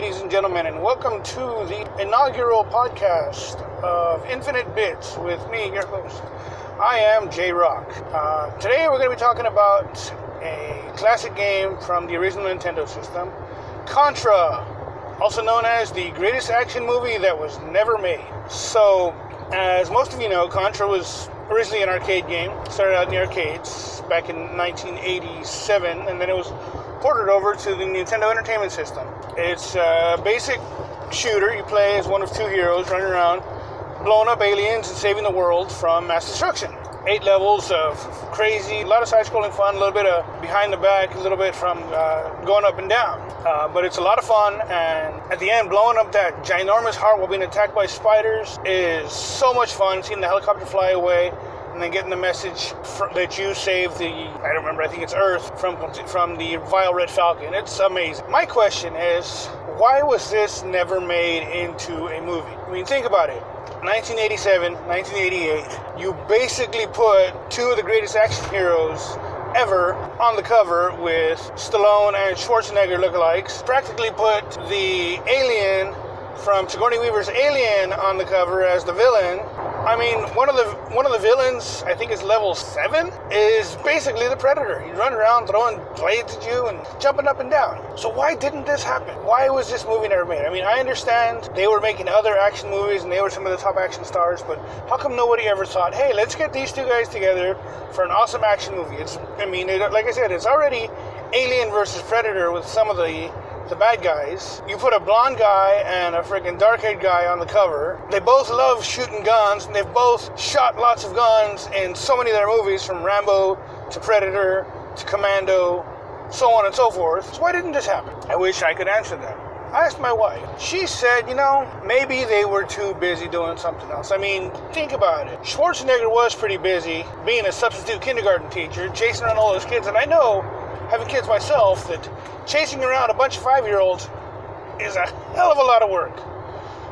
ladies and gentlemen, and welcome to the inaugural podcast of Infinite Bits with me, your host. I am J Rock. Uh, today we're going to be talking about a classic game from the original Nintendo system, Contra, also known as the greatest action movie that was never made. So, as most of you know, Contra was originally an arcade game. Started out in the arcades back in 1987, and then it was ported over to the Nintendo Entertainment System. It's a basic shooter. You play as one of two heroes running around, blowing up aliens and saving the world from mass destruction. Eight levels of crazy, a lot of side-scrolling fun, a little bit of behind the back, a little bit from uh, going up and down. Uh, but it's a lot of fun, and at the end, blowing up that ginormous heart while being attacked by spiders is so much fun. Seeing the helicopter fly away, and then getting the message that you saved the I don't remember I think it's Earth from from the vile red falcon. It's amazing. My question is, why was this never made into a movie? I mean, think about it. 1987, 1988, you basically put two of the greatest action heroes ever on the cover with Stallone and Schwarzenegger lookalikes. Practically put the alien from Sigourney Weaver's Alien on the cover as the villain. I mean, one of the one of the villains, I think is level seven, is basically the Predator. He's running around throwing blades at you and jumping up and down. So why didn't this happen? Why was this movie never made? I mean, I understand they were making other action movies and they were some of the top action stars, but how come nobody ever thought, hey, let's get these two guys together for an awesome action movie? It's, I mean, it, like I said, it's already Alien versus Predator with some of the the bad guys. You put a blonde guy and a freaking dark haired guy on the cover. They both love shooting guns, and they've both shot lots of guns in so many of their movies, from Rambo to Predator to Commando, so on and so forth. So why didn't this happen? I wish I could answer that. I asked my wife. She said, you know, maybe they were too busy doing something else. I mean, think about it. Schwarzenegger was pretty busy being a substitute kindergarten teacher, chasing around all those kids, and I know having kids myself that chasing around a bunch of five year olds is a hell of a lot of work.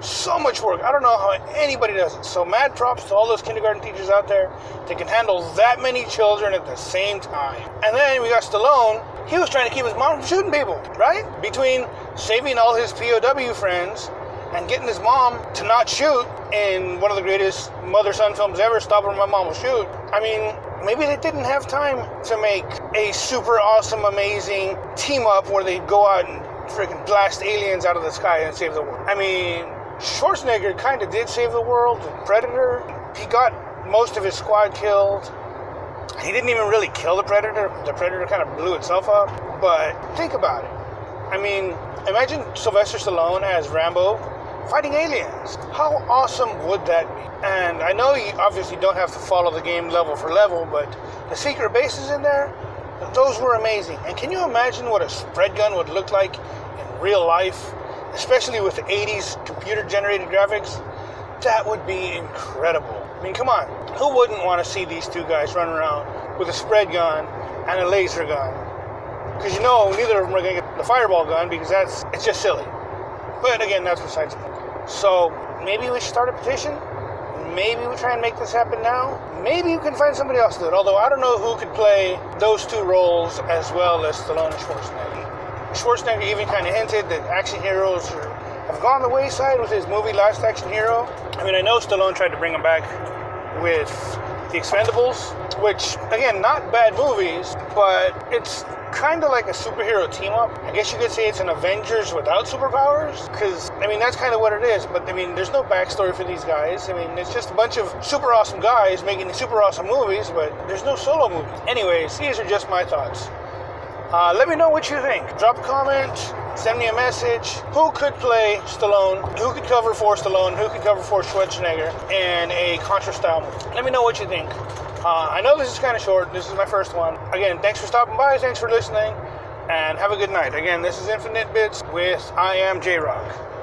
So much work. I don't know how anybody does it. So, mad props to all those kindergarten teachers out there that can handle that many children at the same time. And then we got Stallone. He was trying to keep his mom from shooting people, right? Between saving all his POW friends and getting his mom to not shoot in one of the greatest mother son films ever, Stop or My Mom Will Shoot. I mean, maybe they didn't have time to make a super awesome, amazing team up where they go out and freaking blast aliens out of the sky and save the world. I mean, Schwarzenegger kind of did save the world. Predator, he got most of his squad killed. He didn't even really kill the Predator. The Predator kind of blew itself up. But think about it. I mean, imagine Sylvester Stallone as Rambo fighting aliens. How awesome would that be? And I know you obviously don't have to follow the game level for level, but the secret bases in there, those were amazing. And can you imagine what a spread gun would look like in real life, especially with the 80s computer generated graphics? That would be incredible. I mean, come on. Who wouldn't want to see these two guys run around with a spread gun and a laser gun? Because you know, neither of them are going to get the fireball gun because that's it's just silly. But again, that's besides the point. So maybe we should start a petition maybe we try and make this happen now. Maybe you can find somebody else to do it. Although I don't know who could play those two roles as well as Stallone and Schwarzenegger. Schwarzenegger even kind of hinted that action heroes are, have gone the wayside with his movie Last Action Hero. I mean, I know Stallone tried to bring him back with The Expendables, which, again, not bad movies, but it's kind of like a superhero team up. I guess you could say it's an Avengers without superpowers, because I mean that's kind of what it is. But I mean, there's no backstory for these guys. I mean, it's just a bunch of super awesome guys making super awesome movies, but there's no solo movie. Anyways, these are just my thoughts. Uh, let me know what you think. Drop a comment, send me a message. Who could play Stallone? Who could cover for Stallone? Who could cover for Schwarzenegger in a Contra style movie? Let me know what you think. Uh, I know this is kind of short. This is my first one. Again, thanks for stopping by. Thanks for listening. And have a good night. Again, this is Infinite Bits with I Am J Rock.